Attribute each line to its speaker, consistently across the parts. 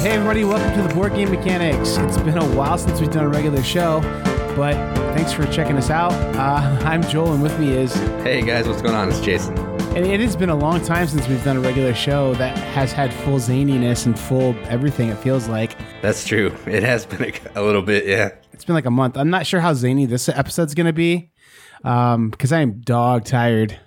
Speaker 1: Hey, everybody, welcome to the Board Game Mechanics. It's been a while since we've done a regular show, but thanks for checking us out. Uh, I'm Joel, and with me is,
Speaker 2: Hey guys, what's going on? It's Jason.
Speaker 1: and it has been a long time since we've done a regular show that has had full zaniness and full everything, it feels like.
Speaker 2: That's true. It has been a, a little bit, yeah.
Speaker 1: It's been like a month. I'm not sure how zany this episode's going to be um, because I'm dog tired.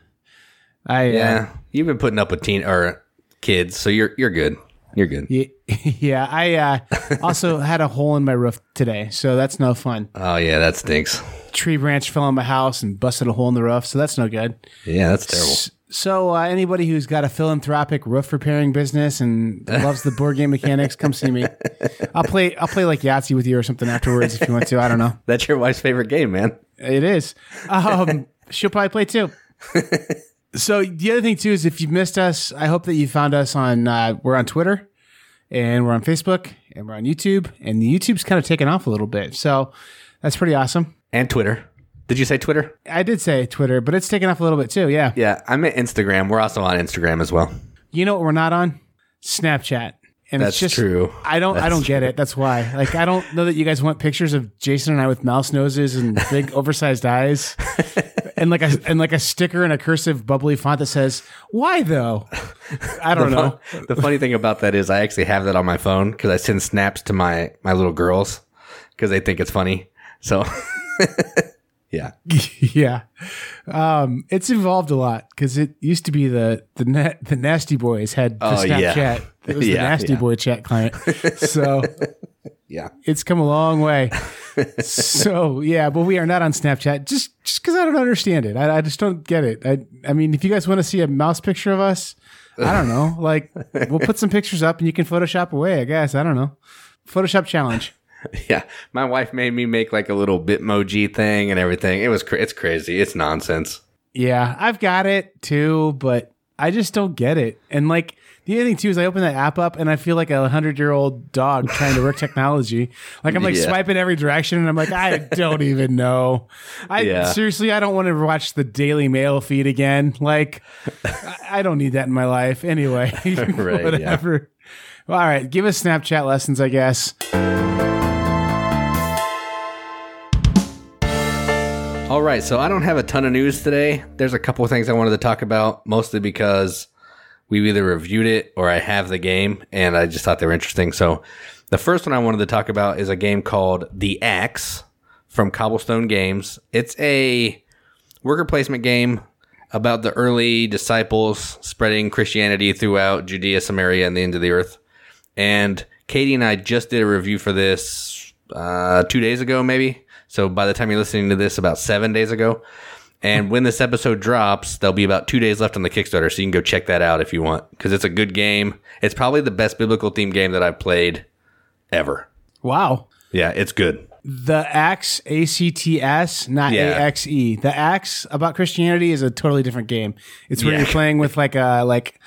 Speaker 1: I, uh,
Speaker 2: Yeah. You've been putting up with teen or kids, so you're you're good. You're good.
Speaker 1: Ye- Yeah, I uh, also had a hole in my roof today, so that's no fun.
Speaker 2: Oh yeah, that stinks.
Speaker 1: Tree branch fell on my house and busted a hole in the roof, so that's no good.
Speaker 2: Yeah, that's terrible.
Speaker 1: S- So, uh, anybody who's got a philanthropic roof repairing business and loves the board game mechanics, come see me. I'll play. I'll play like Yahtzee with you or something afterwards if you want to. I don't know.
Speaker 2: That's your wife's favorite game, man.
Speaker 1: It is. Um, she'll probably play too. So the other thing too is if you missed us, I hope that you found us on. Uh, we're on Twitter, and we're on Facebook, and we're on YouTube, and the YouTube's kind of taken off a little bit. So that's pretty awesome.
Speaker 2: And Twitter. Did you say Twitter?
Speaker 1: I did say Twitter, but it's taken off a little bit too. Yeah.
Speaker 2: Yeah, I'm at Instagram. We're also on Instagram as well.
Speaker 1: You know what we're not on? Snapchat. And
Speaker 2: That's
Speaker 1: it's just,
Speaker 2: true.
Speaker 1: I don't. I don't get it. That's why. Like, I don't know that you guys want pictures of Jason and I with mouse noses and big oversized eyes, and like a and like a sticker in a cursive bubbly font that says "Why though?" I don't know.
Speaker 2: the funny thing about that is I actually have that on my phone because I send snaps to my my little girls because they think it's funny. So yeah.
Speaker 1: yeah, um, it's evolved a lot because it used to be the the na- the nasty boys had the
Speaker 2: Oh, yeah.
Speaker 1: Snapchat. It was the nasty
Speaker 2: yeah.
Speaker 1: boy chat client. So
Speaker 2: Yeah.
Speaker 1: it's come a long way. so yeah, but we are not on Snapchat just just because I don't understand it. I, I just don't get it. I I mean, if you guys want to see a mouse picture of us, I don't know. Like we'll put some pictures up and you can Photoshop away. I guess I don't know. Photoshop challenge.
Speaker 2: Yeah, my wife made me make like a little Bitmoji thing and everything. It was cra- it's crazy. It's nonsense.
Speaker 1: Yeah, I've got it too, but I just don't get it. And like the other thing too is I open that app up and I feel like a hundred year old dog trying to work technology. Like I'm like
Speaker 2: Yeah.
Speaker 1: swiping every direction and I'm like, I don't even know. I
Speaker 2: Yeah.
Speaker 1: seriously I don't want to watch the Daily Mail feed again. Like I, don't need that in my life anyway.
Speaker 2: Right,
Speaker 1: Whatever. Well, all right, give us Snapchat lessons, I guess.
Speaker 2: All right, so I don't have a ton of news today. There's a couple of things I wanted to talk about, mostly because we either reviewed it or I have the game, and I just thought they were interesting. So the first one I wanted to talk about is a game called The Acts from Cobblestone Games. It's a worker placement game about the early disciples spreading Christianity throughout Judea, Samaria, and the end of the earth. And Katie and I just did a review for this uh, two days ago, maybe. So by the time you're listening to this, about seven days ago. And when this episode drops, there'll be about two days left on the Kickstarter, so you can go check that out if you want, because it's a good game. It's probably the best biblical themed game that I've played ever.
Speaker 1: Wow.
Speaker 2: Yeah, it's good.
Speaker 1: The Acts, A C T S, not A
Speaker 2: Yeah.
Speaker 1: X E. The Axe about Christianity is a totally different game. It's where
Speaker 2: Yeah.
Speaker 1: you're playing with like a like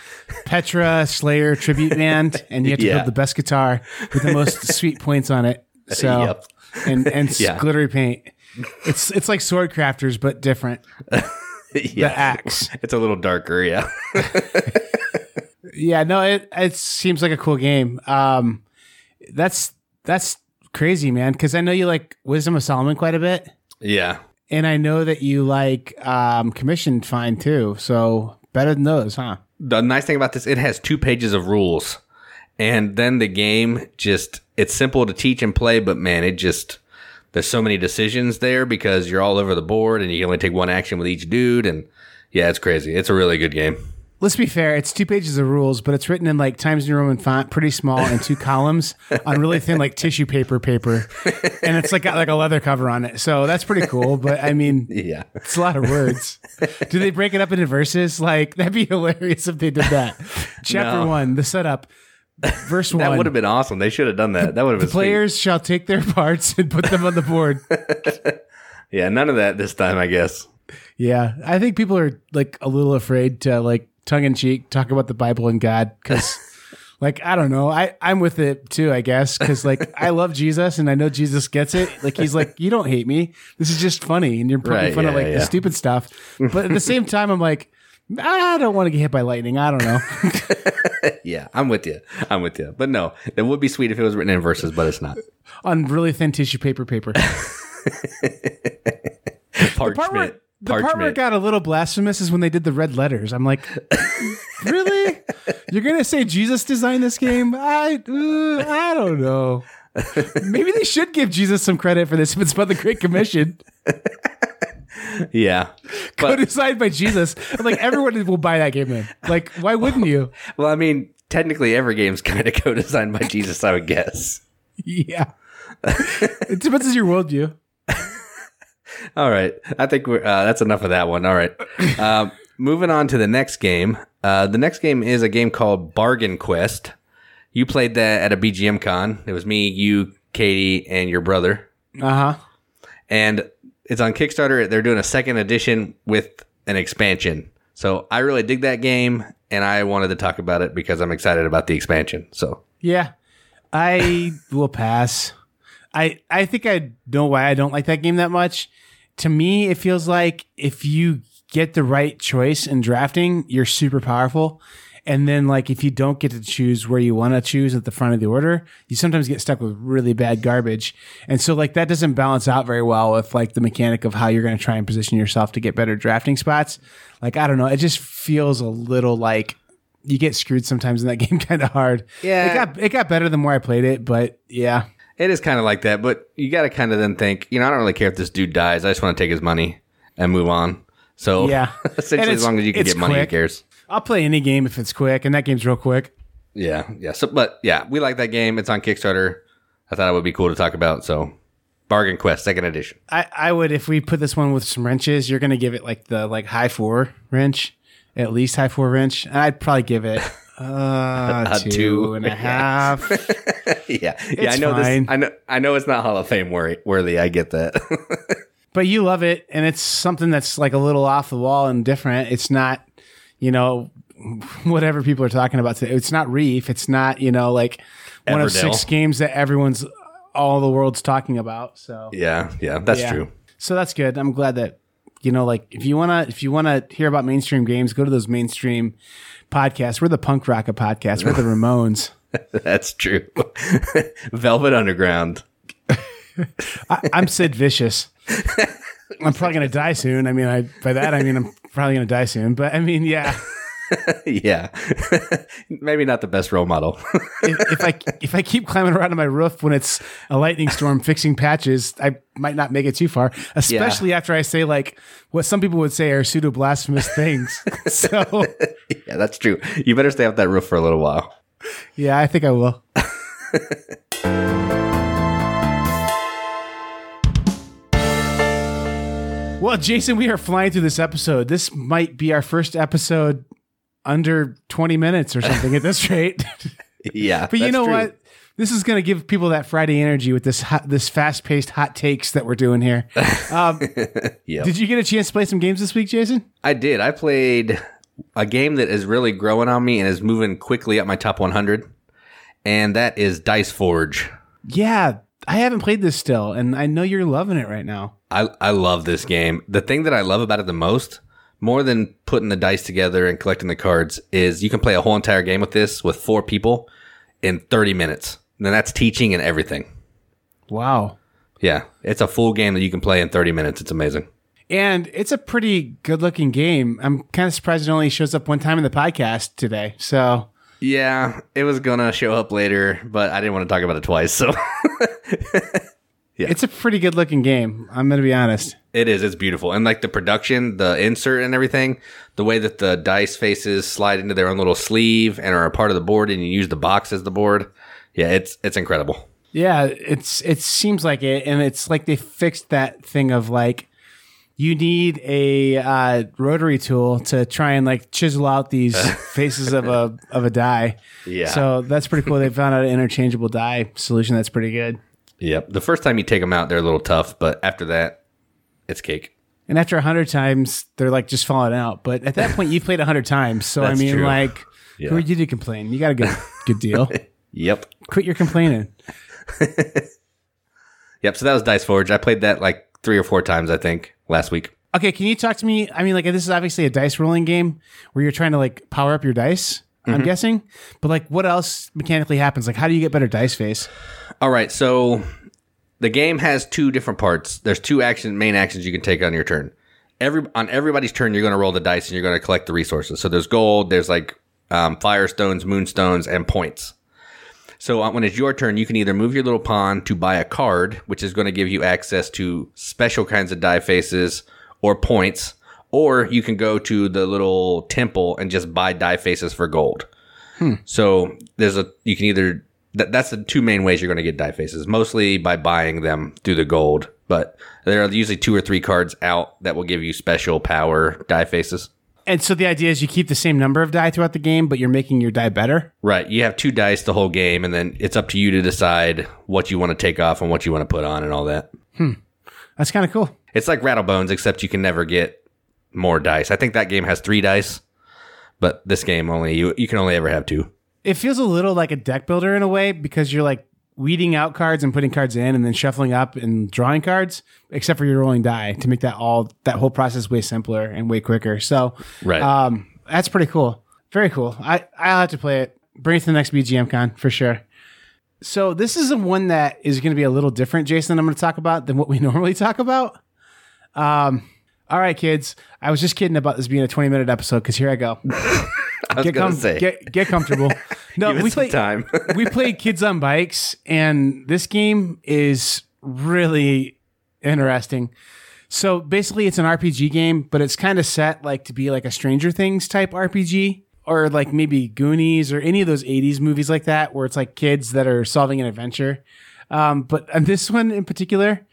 Speaker 1: Petra Slayer tribute band, and you have to
Speaker 2: Yeah.
Speaker 1: build the best guitar with the most sweet points on it. So
Speaker 2: Yep.
Speaker 1: and and s- glittery paint. It's it's like sword crafters but different.
Speaker 2: yeah.
Speaker 1: The Axe.
Speaker 2: It's a little darker, yeah.
Speaker 1: Yeah, no, it it seems like a cool game. Um, that's that's crazy, man. Because I know you like Wisdom of Solomon quite a bit.
Speaker 2: yeah.
Speaker 1: And I know that you like um, commissioned fine too. So better than those, huh?
Speaker 2: The nice thing about this, it has two pages of rules. And then the game just, it's simple to teach and play, but man, it just, there's so many decisions there because you're all over the board and you can only take one action with each dude. And yeah, it's crazy. It's a really good game.
Speaker 1: Let's be fair. It's two pages of rules, but it's written in like Times New Roman font, pretty small, and two columns on really thin like tissue paper paper, and it's like got like a leather cover on it. So that's pretty cool. But I mean,
Speaker 2: Yeah.
Speaker 1: it's a lot of words. Do they break it up into verses? Like that'd be hilarious if they did that. Chapter
Speaker 2: No.
Speaker 1: one, the setup. Verse one.
Speaker 2: That would have been awesome. They should have done that. That would have been
Speaker 1: players shall take their parts and put them on the board.
Speaker 2: Yeah, none of that this time, I guess.
Speaker 1: Yeah, I think people are like a little afraid to like tongue in cheek talk about the Bible and God because, like, I don't know, I I'm with it too, I guess, because like I love Jesus and I know Jesus gets it. Like he's like, you don't hate me. This is just funny, and you're poking
Speaker 2: Right,
Speaker 1: fun of
Speaker 2: yeah,
Speaker 1: like
Speaker 2: yeah.
Speaker 1: the stupid stuff. But at the same time, I'm like, I don't want to get hit by lightning. I don't know.
Speaker 2: yeah, I'm with you. I'm with you. But no, it would be sweet if it was written in verses, but it's not.
Speaker 1: On really thin tissue paper paper.
Speaker 2: Parchment.
Speaker 1: part where, the part where it got a little blasphemous is when they did the red letters. I'm like, really? You're gonna say Jesus designed this game? I uh, I don't know. Maybe they should give Jesus some credit for this if it's about the Great Commission.
Speaker 2: Yeah.
Speaker 1: Co-designed by Jesus. Like everyone will buy that game then. Like, why wouldn't you?
Speaker 2: well, I mean, technically every game's kind of co-designed by Jesus, I would guess.
Speaker 1: Yeah. it depends on your worldview.
Speaker 2: All right. I think we're, uh, that's enough of that one. All right. Um, moving on to the next game. Uh, the next game is a game called Bargain Quest. You played that at a BGM con. It was me, you, Katie, and your brother.
Speaker 1: Uh huh.
Speaker 2: And it's on Kickstarter. They're doing a second edition with an expansion. So I really dig that game, and I wanted to talk about it because I'm excited about the expansion. So
Speaker 1: Yeah. I will pass. I I think I know why I don't like that game that much. To me, it feels like if you get the right choice in drafting, you're super powerful. And then like if you don't get to choose where you want to choose at the front of the order, you sometimes get stuck with really bad garbage. And so like that doesn't balance out very well with like the mechanic of how you're going to try and position yourself to get better drafting spots. Like I don't know, it just feels a little like you get screwed sometimes in that game kind of hard.
Speaker 2: Yeah.
Speaker 1: It got it got better the more I played it, but yeah.
Speaker 2: it is kind of like that. But you got to kind of then think, you know, I don't really care if this dude dies. I just want to take his money and move on. So
Speaker 1: Yeah.
Speaker 2: Essentially, as long as you can
Speaker 1: it's
Speaker 2: get money, who cares?
Speaker 1: I'll play any game if it's quick, and that game's real quick.
Speaker 2: Yeah, yeah. So, but yeah, we like that game. It's on Kickstarter. I thought it would be cool to talk about. So, Bargain Quest Second Edition.
Speaker 1: I, I would if we put this one with some wrenches, you're gonna give it like the like high four wrench, at least high four wrench. And I'd probably give it uh
Speaker 2: A
Speaker 1: two
Speaker 2: two.
Speaker 1: and a half.
Speaker 2: yeah, yeah. I know
Speaker 1: fine.
Speaker 2: this. I know. I know it's not Hall of Fame worthy I get that.
Speaker 1: but you love it, and it's something that's like a little off the wall and different. It's not, you know, whatever people are talking about today. It's not Reef. It's not, you know, like one of six games that everyone's all the world's talking about. So
Speaker 2: yeah, yeah. That's
Speaker 1: Yeah.
Speaker 2: true.
Speaker 1: So that's good. I'm glad that you know, like if you wanna if you wanna hear about mainstream games, go to those mainstream podcasts. We're the punk rock of podcasts. We're the Ramones.
Speaker 2: That's true. Velvet Underground.
Speaker 1: I, I'm Sid Vicious. I'm probably gonna die soon. I mean, I by that I mean I'm probably gonna die soon. But I mean, yeah.
Speaker 2: yeah, maybe not the best role model.
Speaker 1: If, if I if I keep climbing around on my roof when it's a lightning storm fixing patches, I might not make it too far. Especially after I say like what some people would say are pseudo blasphemous things. so
Speaker 2: yeah, that's true. You better stay off that roof for a little while.
Speaker 1: yeah, I think I will. Well, Jason, we are flying through this episode. This might be our first episode under 20 minutes or something at this rate.
Speaker 2: Yeah,
Speaker 1: but you know
Speaker 2: true.
Speaker 1: what? This is going to give people that Friday energy with this hot, this fast-paced hot takes that we're doing here. Um,
Speaker 2: Yep.
Speaker 1: Did you get a chance to play some games this week, Jason?
Speaker 2: I did. I played a game that is really growing on me and is moving quickly up my top 100, and that is Dice Forge.
Speaker 1: Yeah, I haven't played this still, and I know you're loving it right now.
Speaker 2: I, I love this game. The thing that I love about it the most, more than putting the dice together and collecting the cards, is you can play a whole entire game with this with four people in 30 minutes. And that's teaching and everything.
Speaker 1: Wow.
Speaker 2: Yeah, it's a full game that you can play in 30 minutes. It's amazing.
Speaker 1: And it's a pretty good looking game. I'm kind of surprised it only shows up one time in the podcast today. So,
Speaker 2: Yeah, it was gonna show up later, but I didn't want to talk about it twice. So yeah,
Speaker 1: it's a pretty good looking game. I'm going to be honest.
Speaker 2: it is. It's beautiful, and like the production, the insert, and everything. The way that the dice faces slide into their own little sleeve and are a part of the board, and you use the box as the board. Yeah, it's it's incredible.
Speaker 1: Yeah, it's it seems like it, and it's like they fixed that thing of like you need a uh, rotary tool to try and like chisel out these faces of a of a die.
Speaker 2: Yeah.
Speaker 1: So that's pretty cool. They found out an interchangeable die solution that's pretty good.
Speaker 2: Yep. The first time you take them out, they're a little tough, but after that, it's cake.
Speaker 1: And after a hundred times, they're like just falling out. But at that point, you've played a hundred times, so I mean,
Speaker 2: true.
Speaker 1: like,
Speaker 2: Yeah.
Speaker 1: who are you to complain? You got a good good deal.
Speaker 2: Yep.
Speaker 1: Quit your complaining.
Speaker 2: Yep. So that was Dice Forge. I played that like three or four times, I think, last week.
Speaker 1: Okay, can you talk to me? I mean, like this is obviously a dice rolling game where you're trying to like power up your dice. I'm guessing, but like, what else mechanically happens? Like, how do you get better dice face?
Speaker 2: All right, so the game has two different parts. There's two action main actions you can take on your turn. Every on everybody's turn, you're going to roll the dice and you're going to collect the resources. So there's gold, there's like um, firestones, moonstones, and points. So uh, when it's your turn, you can either move your little pawn to buy a card, which is going to give you access to special kinds of die faces or points, or you can go to the little temple and just buy die faces for gold. So there's a you can either that, that's the two main ways you're going to get die faces, mostly by buying them through the gold, but there are usually two or three cards out that will give you special power die faces.
Speaker 1: And so the idea is you keep the same number of die throughout the game, but you're making your die better.
Speaker 2: Right. You have two dice the whole game, and then it's up to you to decide what you want to take off and what you want to put on and all that. Hmm.
Speaker 1: That's kind of cool.
Speaker 2: It's like Rattlebones, except you can never get more dice. I think that game has three dice, but this game only you you can only ever have two.
Speaker 1: It feels a little like a deck builder in a way because you're like weeding out cards and putting cards in and then shuffling up and drawing cards, except for your rolling die to make that all that whole process way simpler and way quicker. So,
Speaker 2: Right.
Speaker 1: um, that's pretty cool. Very cool. I I'll have to play it. Bring it to the next BGM con for sure. So this is a one that is going to be a little different, Jason. I'm going to talk about than what we normally talk about. Um, all right, kids. I was just kidding about this being a 20 minute episode because here I go. Get, com- get get comfortable. No, we
Speaker 2: some
Speaker 1: play
Speaker 2: time.
Speaker 1: we played Kids on Bikes, and this game is really interesting. So basically, it's an RPG game, but it's kind of set like to be like a Stranger Things type RPG, or like maybe Goonies or any of those '80s movies like that, where it's like kids that are solving an adventure. Um, but on this one in particular,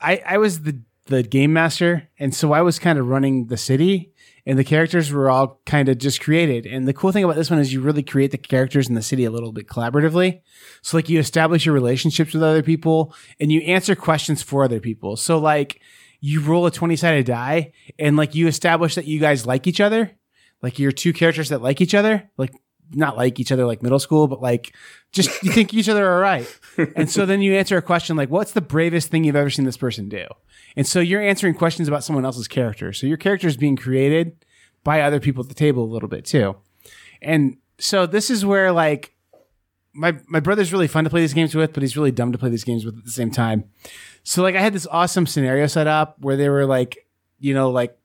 Speaker 1: I I was the the game master, and so I was kind of running the city, and the characters were all kind of just created. And the cool thing about this one is you really create the characters in the city a little bit collaboratively. So like you establish your relationships with other people, and you answer questions for other people. So like you roll a twenty sided die, and like you establish that you guys like each other, like you're two characters that like each other, like not like each other like middle school, but like just you think each other are right. And so then you answer a question like, what's the bravest thing you've ever seen this person do? And so you're answering questions about someone else's character. So your character is being created by other people at the table a little bit too. And so this is where like my my brother's really fun to play these games with, but he's really dumb to play these games with at the same time. So like I had this awesome scenario set up where they were like, you know, like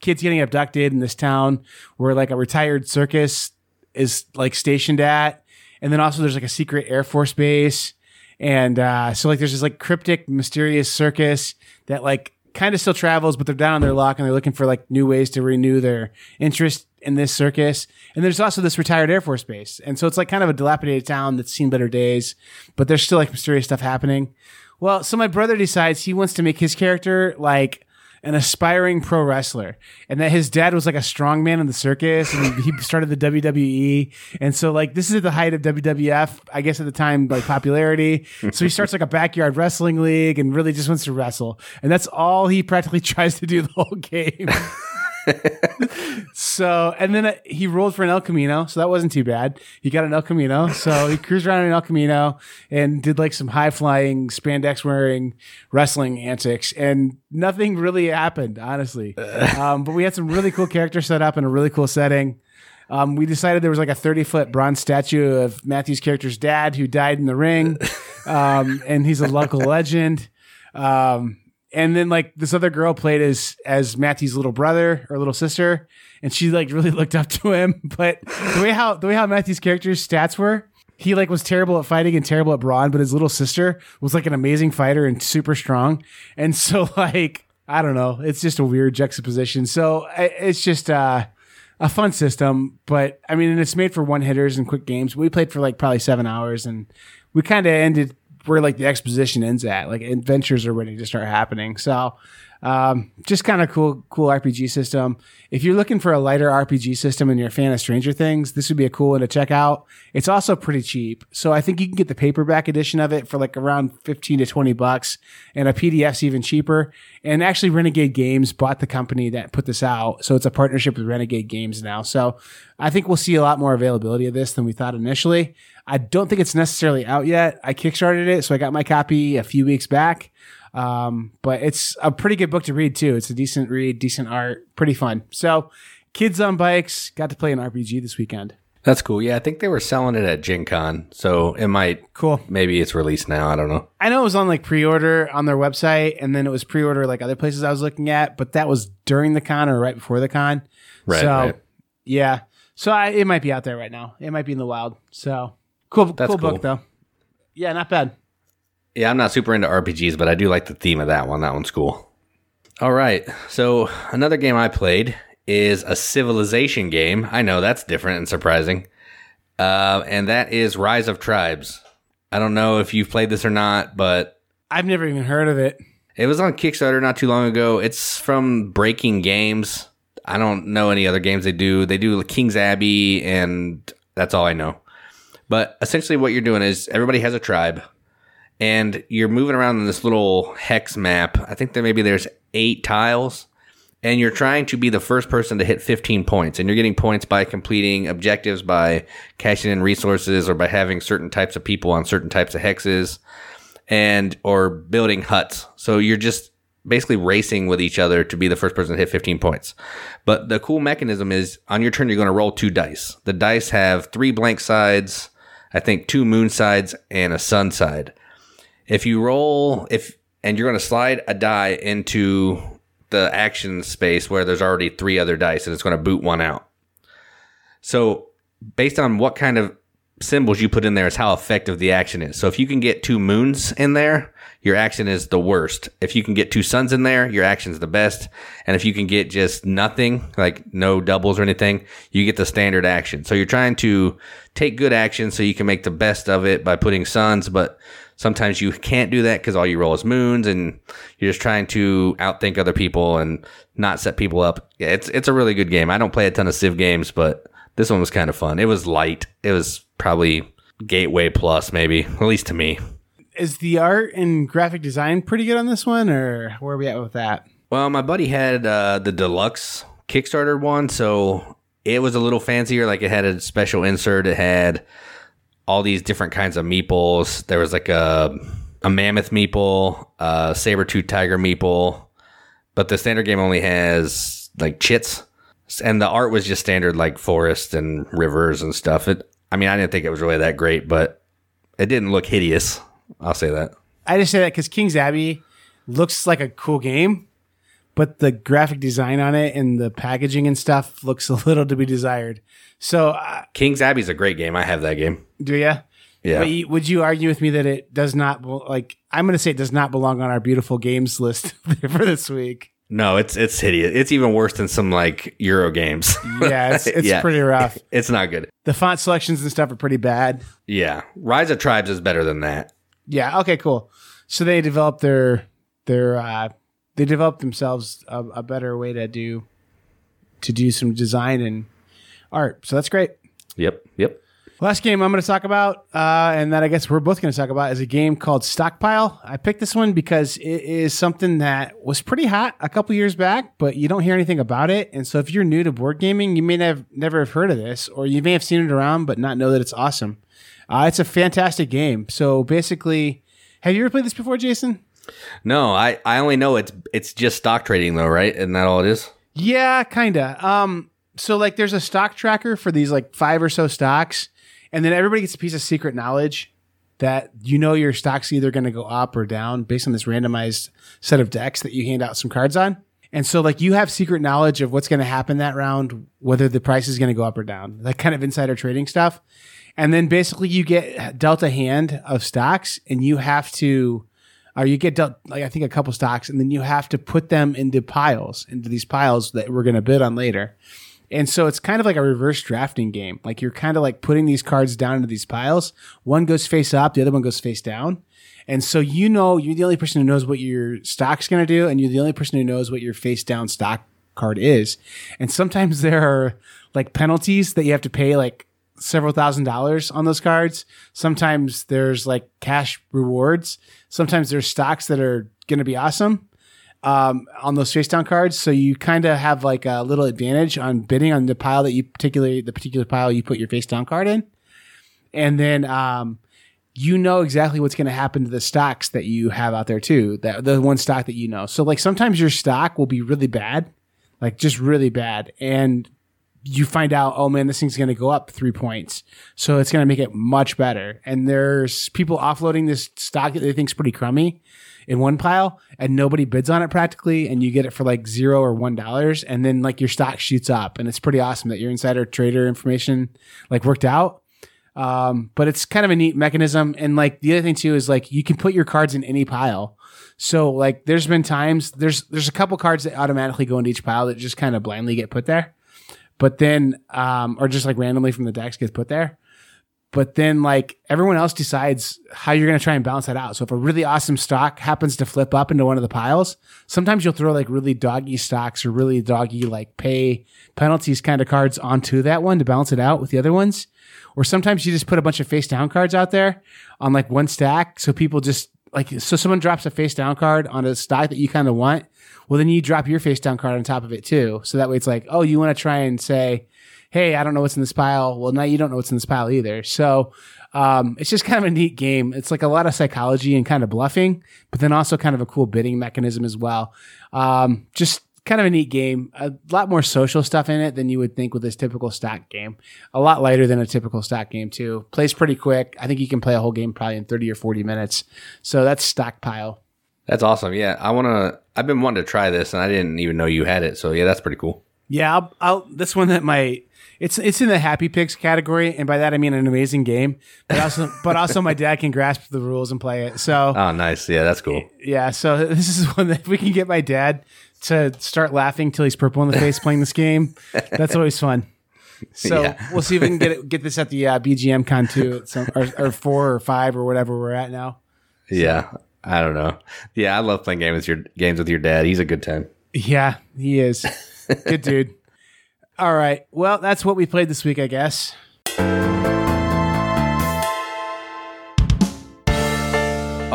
Speaker 1: kids getting abducted in this town where like a retired circus is like stationed at, and then also there's like a secret Air Force base, and uh, so like there's this like cryptic, mysterious circus that like kind of still travels, but they're down on their luck and they're looking for like new ways to renew their interest in this circus. And there's also this retired Air Force base, and so it's like kind of a dilapidated town that's seen better days, but there's still like mysterious stuff happening. Well, so my brother decides he wants to make his character like an aspiring pro wrestler and that his dad was like a strong man in the circus and he started the WWE. And so like this is at the height of WWF, I guess at the time, like popularity. So he starts like a backyard wrestling league and really just wants to wrestle. And that's all he practically tries to do the whole game. so and then uh, he rolled for an El Camino, so that wasn't too bad. He got an El Camino, so he cruised around in El Camino and did like some high flying, spandex wearing wrestling antics, and nothing really happened, honestly. Um, but we had some really cool characters set up in a really cool setting. Um, we decided there was like a 30 foot bronze statue of Matthew's character's dad who died in the ring, um, and he's a local legend. Um, and then like this other girl played as as Matthew's little brother or little sister, and she like really looked up to him. But the way how the way how Matthew's character's stats were, he like was terrible at fighting and terrible at brawn, but his little sister was like an amazing fighter and super strong. And so like I don't know, it's just a weird juxtaposition. So it's just uh a fun system, but I mean, and it's made for one hitters and quick games. We played for like probably seven hours, and we kind of ended where like the exposition ends at. Like adventures are ready to start happening. So, um, just kind of cool, cool RPG system. If you're looking for a lighter RPG system and you're a fan of Stranger Things, this would be a cool one to check out. It's also pretty cheap, so I think you can get the paperback edition of it for like around fifteen to twenty bucks, and a PDF's even cheaper. And actually, Renegade Games bought the company that put this out, so it's a partnership with Renegade Games now. So I think we'll see a lot more availability of this than we thought initially. I don't think it's necessarily out yet. I kickstarted it, so I got my copy a few weeks back. Um, but it's a pretty good book to read too. It's a decent read, decent art, pretty fun. So, kids on bikes got to play an RPG this weekend.
Speaker 2: That's cool. Yeah, I think they were selling it at Gen Con, so it might
Speaker 1: Cool.
Speaker 2: maybe it's released now. I don't know.
Speaker 1: I know it was on like pre-order on their website, and then it was pre-order like other places I was looking at, but that was during the con or right before the con.
Speaker 2: Right,
Speaker 1: So,
Speaker 2: right.
Speaker 1: yeah. So I, it might be out there right now. It might be in the wild. So cool,
Speaker 2: That's
Speaker 1: cool,
Speaker 2: cool.
Speaker 1: book though. Yeah, not bad.
Speaker 2: Yeah, I'm not super into RPGs, but I do like the theme of that one. That one's cool. All right. So another game I played is a civilization game. I know that's different and surprising. Uh, and that is Rise of Tribes. I don't know if you've played this or not, but
Speaker 1: I've never even heard of it.
Speaker 2: it was on Kickstarter not too long ago. It's from Breaking Games. I don't know any other games they do. They do King's Abbey, and that's all I know. But essentially, what you're doing is everybody has a tribe, and you're moving around in this little hex map. I think that maybe there's eight tiles, and you're trying to be the first person to hit 15 points. And you're getting points by completing objectives, by cashing in resources, or by having certain types of people on certain types of hexes and or building huts. So you're just basically racing with each other to be the first person to hit 15 points. But the cool mechanism is on your turn you're going to roll two dice. The dice have three blank sides, I think two moon sides and a sun side. If you roll if and you're going to slide a die into the action space where there's already three other dice and it's going to boot one out. So based on what kind of symbols you put in there is how effective the action is. So if you can get two moons in there, your action is the worst. If you can get two suns in there, your action's the best. And if you can get just nothing, like no doubles or anything, you get the standard action. So you're trying to take good action so you can make the best of it by putting suns, but sometimes you can't do that because all you roll is moons and you're just trying to outthink other people and not set people up. Yeah, it's it's a really good game. I don't play a ton of Civ games, but this one was kind of fun. It was light. It was probably Gateway Plus, maybe, at least to me.
Speaker 1: Is the art and graphic design pretty good on this one, or where are we at with that?
Speaker 2: Well, my buddy had uh, the deluxe Kickstarter one, so it was a little fancier. Like it had a special insert. It had all these different kinds of meeples. There was like a a mammoth meeple, a saber tooth tiger meeple, but the standard game only has like chits, and the art was just standard like forest and rivers and stuff. It, I mean, I didn't think it was really that great, but it didn't look hideous. I'll say that.
Speaker 1: I just say that because King's Abbey looks like a cool game, but the graphic design on it and the packaging and stuff looks a little to be desired. So, uh,
Speaker 2: King's Abbey's a great game. I have that game.
Speaker 1: do you?
Speaker 2: Yeah.
Speaker 1: But you, would you argue with me that it does not like? I'm going to say it does not belong on our beautiful games list for this week.
Speaker 2: No, it's it's hideous. It's even worse than some like Euro games.
Speaker 1: Yeah, it's, it's
Speaker 2: Yeah.
Speaker 1: pretty rough.
Speaker 2: it's not good.
Speaker 1: The font selections and stuff are pretty bad.
Speaker 2: Yeah, Rise of Tribes is better than that.
Speaker 1: Yeah. Okay. Cool. So they developed their their uh, they developed themselves a, a better way to do to do some design and art. So that's great.
Speaker 2: Yep, yep.
Speaker 1: Last game I'm going to talk about, uh, and that I guess we're both going to talk about, is a game called Stockpile. I picked this one because it is something that was pretty hot a couple years back, but you don't hear anything about it. And so if you're new to board gaming, you may have never have heard of this, or you may have seen it around but not know that it's awesome. Uh, it's a fantastic game. So basically, have you ever played this before, Jason?
Speaker 2: No, I I only know it's it's just stock trading though, right? Isn't that all it is?
Speaker 1: Yeah, kinda. Um, so like there's a stock tracker for these like five or so stocks, and then everybody gets a piece of secret knowledge that you know your stock's either going to go up or down based on this randomized set of decks that you hand out some cards on. And so like you have secret knowledge of what's going to happen that round, whether the price is going to go up or down, like kind of insider trading stuff. And then basically you get dealt a hand of stocks and you have to or you get dealt like I think a couple stocks, and then you have to put them into piles, into these piles that we're going to bid on later. And so it's kind of like a reverse drafting game. Like you're kind of like putting these cards down into these piles. One goes face up, the other one goes face down. And so you know you're the only person who knows what your stock's going to do, and you're the only person who knows what your face down stock card is. And sometimes there are like penalties that you have to pay like several thousand dollars on those cards. Sometimes there's like cash rewards. Sometimes there's stocks that are going to be awesome um, on those face down cards. So you kind of have like a little advantage on bidding on the pile that you particularly the particular pile you put your face down card in. And then um, you know exactly what's going to happen to the stocks that you have out there too. That the one stock that you know. So like sometimes your stock will be really bad, like just really bad, and you find out, oh man, this thing's going to go up three points. So it's going to make it much better. And there's people offloading this stock that they think's pretty crummy in one pile and nobody bids on it practically. And you get it for like zero or one dollars. And then like your stock shoots up and it's pretty awesome that your insider trader information like worked out. Um, but it's kind of a neat mechanism. And like the other thing too is like you can put your cards in any pile. So like there's been times there's there's a couple cards that automatically go into each pile that just kind of blindly get put there but then um, or just like randomly from the decks gets put there. But then like everyone else decides how you're going to try and balance that out. So if a really awesome stock happens to flip up into one of the piles, sometimes you'll throw like really doggy stocks or really doggy like pay penalties kind of cards onto that one to balance it out with the other ones. Or sometimes you just put a bunch of face down cards out there on like one stack. So people just like, so someone drops a face down card on a stock that you kind of want well, then you drop your face down card on top of it too. So that way it's like, oh, you want to try and say, hey, I don't know what's in this pile. Well, now you don't know what's in this pile either. So um, it's just kind of a neat game. It's like a lot of psychology and kind of bluffing, but then also kind of a cool bidding mechanism as well. Um, just kind of a neat game. A lot more social stuff in it than you would think with this typical stock game. A lot lighter than a typical stock game too. Plays pretty quick. I think you can play a whole game probably in 30 or 40 minutes. So that's Stockpile.
Speaker 2: That's awesome. Yeah, I want to. I've been wanting to try this, and I didn't even know you had it. So yeah, that's pretty cool.
Speaker 1: Yeah, I'll, I'll this one that my it's it's in the happy picks category, and by that I mean an amazing game, but also but also my dad can grasp the rules and play it. So
Speaker 2: oh, nice. Yeah, that's cool.
Speaker 1: Yeah, so this is one that we can get my dad to start laughing till he's purple in the face playing this game. That's always fun. So yeah. we'll see if we can get it, get this at the uh, BGM Con too, some, or, or, four or five or whatever we're at now.
Speaker 2: So. Yeah, I don't know. Yeah, I love playing games with your games with your dad. He's a good time.
Speaker 1: Yeah, he is. good dude. All right. Well, that's what we played this week, I guess.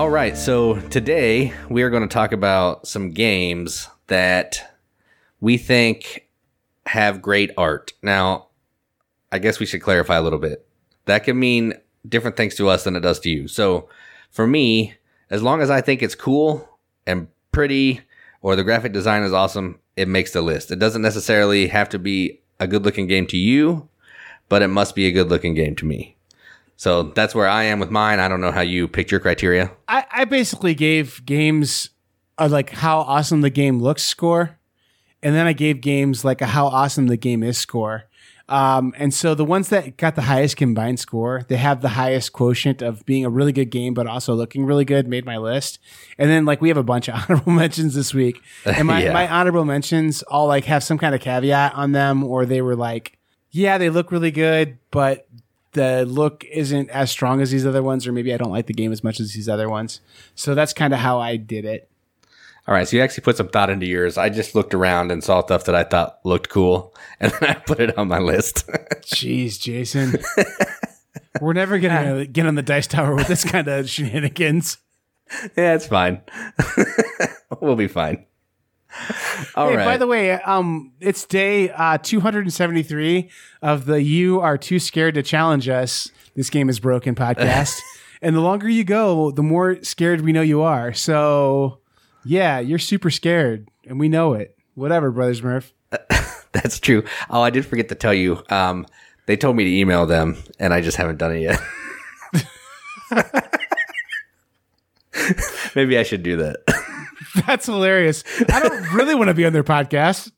Speaker 2: All right. So today we are going to talk about some games that we think have great art. Now, I guess we should clarify a little bit. That can mean different things to us than it does to you. So for me, as long as I think it's cool and pretty or the graphic design is awesome, it makes the list. It doesn't necessarily have to be a good looking game to you, but it must be a good looking game to me. So that's where I am with mine. I don't know how you picked your criteria.
Speaker 1: I, I basically gave games a like how awesome the game looks score, and then I gave games like a how awesome the game is score. Um, and so the ones that got the highest combined score, they have the highest quotient of being a really good game, but also looking really good, made my list. And then like we have a bunch of honorable mentions this week. And my, yeah. my honorable mentions all like have some kind of caveat on them, or they were like, yeah, they look really good, but the look isn't as strong as these other ones, or maybe I don't like the game as much as these other ones. So that's kind of how I did it.
Speaker 2: All right, so you actually put some thought into yours. I just looked around and saw stuff that I thought looked cool, and then I put it on my list.
Speaker 1: Jeez, Jason, we're never gonna ah. get on the dice tower with this kind of shenanigans.
Speaker 2: Yeah, it's fine. we'll be fine.
Speaker 1: All hey, right. By the way, um, it's day uh, 273 of the "You Are Too Scared to Challenge Us." This game is broken podcast, and the longer you go, the more scared we know you are. So yeah, you're super scared, and we know it. Whatever, brothers Murph.
Speaker 2: That's true. Oh, I did forget to tell you. Um, they told me to email them, and I just haven't done it yet. Maybe I should do that.
Speaker 1: That's hilarious. I don't really want to be on their podcast.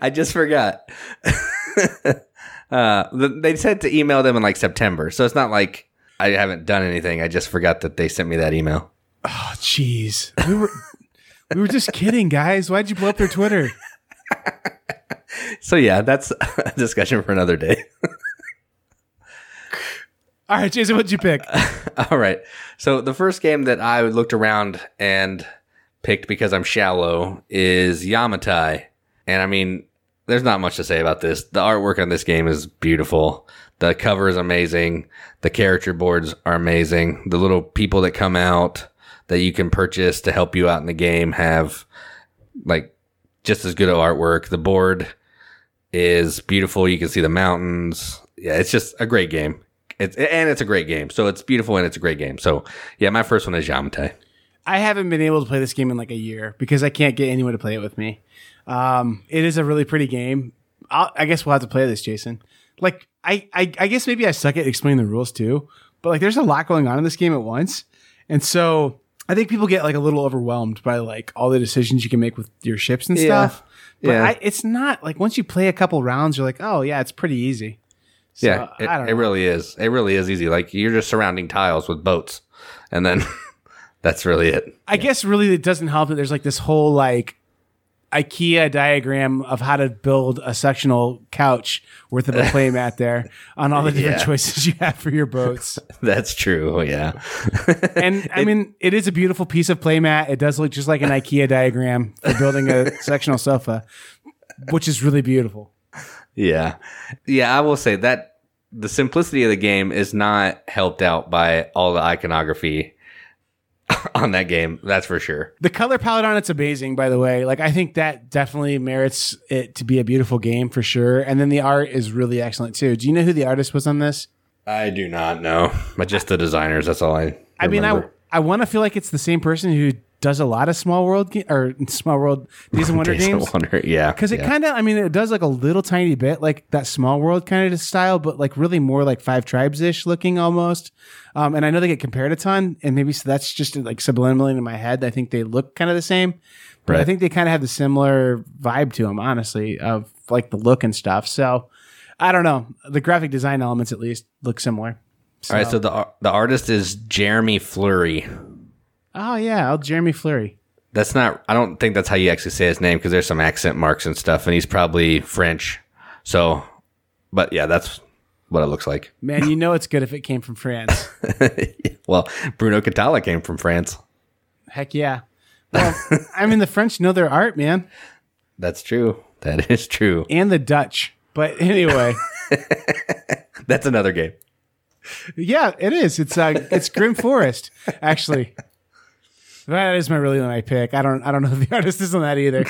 Speaker 2: I just forgot. uh, they said to email them in like September, so it's not like I haven't done anything. I just forgot that they sent me that email.
Speaker 1: Oh, jeez. We were we were just kidding, guys. Why'd you blow up their Twitter?
Speaker 2: so yeah, that's a discussion for another day.
Speaker 1: All right, Jason, what'd you pick?
Speaker 2: All right. So the first game that I looked around and picked because I'm shallow is Yamatai. And I mean, there's not much to say about this. The artwork on this game is beautiful. The cover is amazing. The character boards are amazing. The little people that come out that you can purchase to help you out in the game have like just as good artwork. The board is beautiful. You can see the mountains. Yeah, it's just a great game. it's and it's a great game. So it's beautiful and it's a great game. So yeah, my first one is Yamatai.
Speaker 1: I haven't been able to play this game in like a year because I can't get anyone to play it with me. Um, it is a really pretty game. I'll, I guess we'll have to play this, Jason. Like, I, I, I guess maybe I suck at explaining the rules too, but like, there's a lot going on in this game at once, and so I think people get like a little overwhelmed by like all the decisions you can make with your ships and
Speaker 2: Yeah.
Speaker 1: stuff. But
Speaker 2: Yeah.
Speaker 1: I, it's not like once you play a couple rounds, you're like, oh yeah, it's pretty easy. So,
Speaker 2: yeah, it, it really is. It really is easy. Like you're just surrounding tiles with boats, and then that's really it.
Speaker 1: I guess really it doesn't help that there's like this whole like IKEA diagram of how to build a sectional couch worth of a playmat there on all the different
Speaker 2: Yeah.
Speaker 1: choices you have for your boats.
Speaker 2: That's true. Yeah.
Speaker 1: And I mean, it is a beautiful piece of playmat. It does look just like an IKEA diagram for building a sectional sofa, which is really beautiful.
Speaker 2: Yeah. Yeah, I will say that the simplicity of the game is not helped out by all the iconography on that game. That's for sure.
Speaker 1: The color palette on it's amazing, by the way. Like I think that definitely merits it to be a beautiful game for sure. And then the art is really excellent too. Do you know who the artist was on this?
Speaker 2: I do not know, but just the designers. That's all I.
Speaker 1: I mean, I. I want to feel like it's the same person who does a lot of Small World ga- or Small World Days of Wonder
Speaker 2: Days of
Speaker 1: games.
Speaker 2: Wonder, yeah,
Speaker 1: Because it
Speaker 2: yeah.
Speaker 1: kind of, I mean, it does like a little tiny bit like that Small World kind of style, but like really more like Five Tribes ish looking almost. Um, and I know they get compared a ton, and maybe so that's just like subliminally in my head. I think they look kind of the same, but I think they kind of have the similar vibe to them, honestly, of like the look and stuff. So I don't know. The graphic design elements, at least, look similar.
Speaker 2: All right, so the the artist is Jeremy Fleury.
Speaker 1: Oh yeah, oh, Jeremy Fleury.
Speaker 2: That's not. I don't think that's how you actually say his name because there's some accent marks and stuff, and he's probably French. So, but yeah, that's what it looks like.
Speaker 1: Man, you know it's good if it came from France.
Speaker 2: well, Bruno Cathala came from France.
Speaker 1: Heck yeah. Well, I mean, the French know their art, man,
Speaker 2: That's true. That is true.
Speaker 1: and the Dutch. But anyway,
Speaker 2: That's another game.
Speaker 1: yeah, it is. It's uh, it's Grimm Forest, actually. That is my really my pick. I don't I don't know the artist is on that either,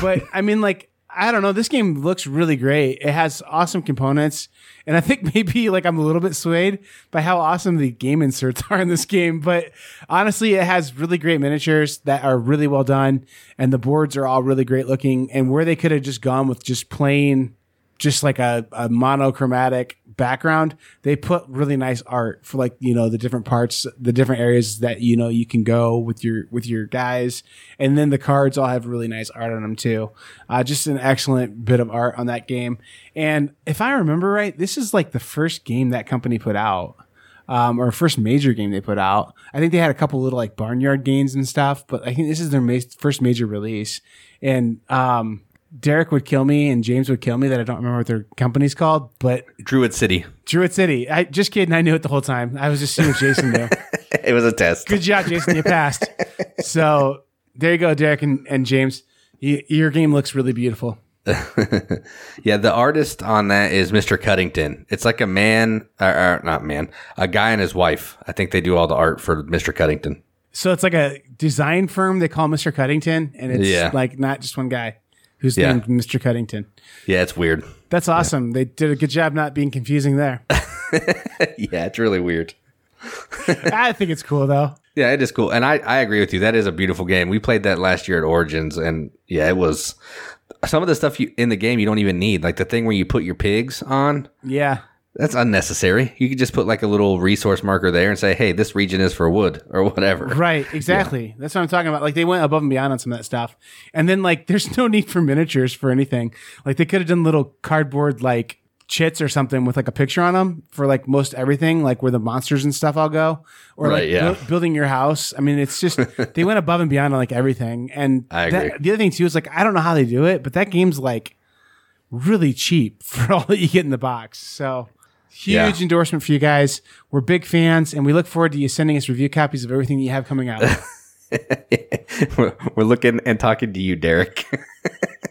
Speaker 1: but I mean, like I don't know. This game looks really great. It has awesome components, and I think maybe like I'm a little bit swayed by how awesome the game inserts are in this game. But honestly, it has really great miniatures that are really well done, and the boards are all really great looking. And where they could have just gone with just plain just like a, a monochromatic background they put really nice art for like you know the different parts the different areas that you know you can go with your with your guys and then the cards all have really nice art on them too uh, just an excellent bit of art on that game and if i remember right this is like the first game that company put out um, or first major game they put out. I think they had a couple little like barnyard games and stuff, but I think this is their ma- first major release. And um, Derek would kill me and James would kill me that I don't remember what their company's called, but
Speaker 2: Druid City.
Speaker 1: Druid City. I just kidding. I knew it the whole time. I was just seeing what Jason knew.
Speaker 2: It was a test.
Speaker 1: Good job, Jason. You passed. So there you go, Derek and, and James. You, your game looks really beautiful.
Speaker 2: Yeah, the artist on that is Mr. Cuddington. It's like a man, or, or not man, a guy and his wife. I think they do all the art for Mr. Cuddington.
Speaker 1: So it's like a design firm they call Mr. Cuddington, and it's
Speaker 2: Yeah.
Speaker 1: like not just one guy who's
Speaker 2: Yeah.
Speaker 1: named Mr. Cuddington.
Speaker 2: Yeah, it's weird.
Speaker 1: That's awesome. They did a good job not being confusing there.
Speaker 2: yeah, it's really weird.
Speaker 1: I think it's cool though.
Speaker 2: Yeah, it is cool. And I, I agree with you. That is a beautiful game. We played that last year at Origins, and yeah, it was some of the stuff you in the game you don't even need. Like the thing where you put your pigs on,
Speaker 1: Yeah.
Speaker 2: That's unnecessary. You could just put like a little resource marker there and say, hey, this region is for wood or whatever.
Speaker 1: Right, exactly. That's what I'm talking about. Like they went above and beyond on some of that stuff. And then like there's no need for miniatures for anything. Like they could have done little cardboard like chits or something with like a picture on them for like most everything, like where the monsters and stuff all go. Or
Speaker 2: Right,
Speaker 1: like
Speaker 2: yeah.
Speaker 1: buil- building your house. I mean, it's just they went above and beyond on like everything. And
Speaker 2: I
Speaker 1: that- the other thing too is like I don't know how they do it, but that game's like really cheap for all that you get in the box. So huge
Speaker 2: Yeah.
Speaker 1: endorsement for you guys. We're big fans, and we look forward to you sending us review copies of everything you have coming out.
Speaker 2: we're, we're looking and talking to you, Derek.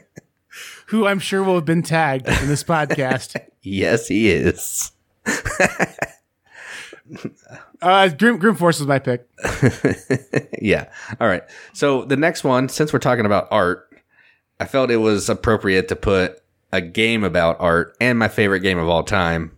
Speaker 1: who I'm sure will have been tagged in this podcast.
Speaker 2: yes, he is.
Speaker 1: Uh, Grimm, Grimm Forest was my pick.
Speaker 2: yeah. All right. So the next one, since we're talking about art, I felt it was appropriate to put a game about art and my favorite game of all time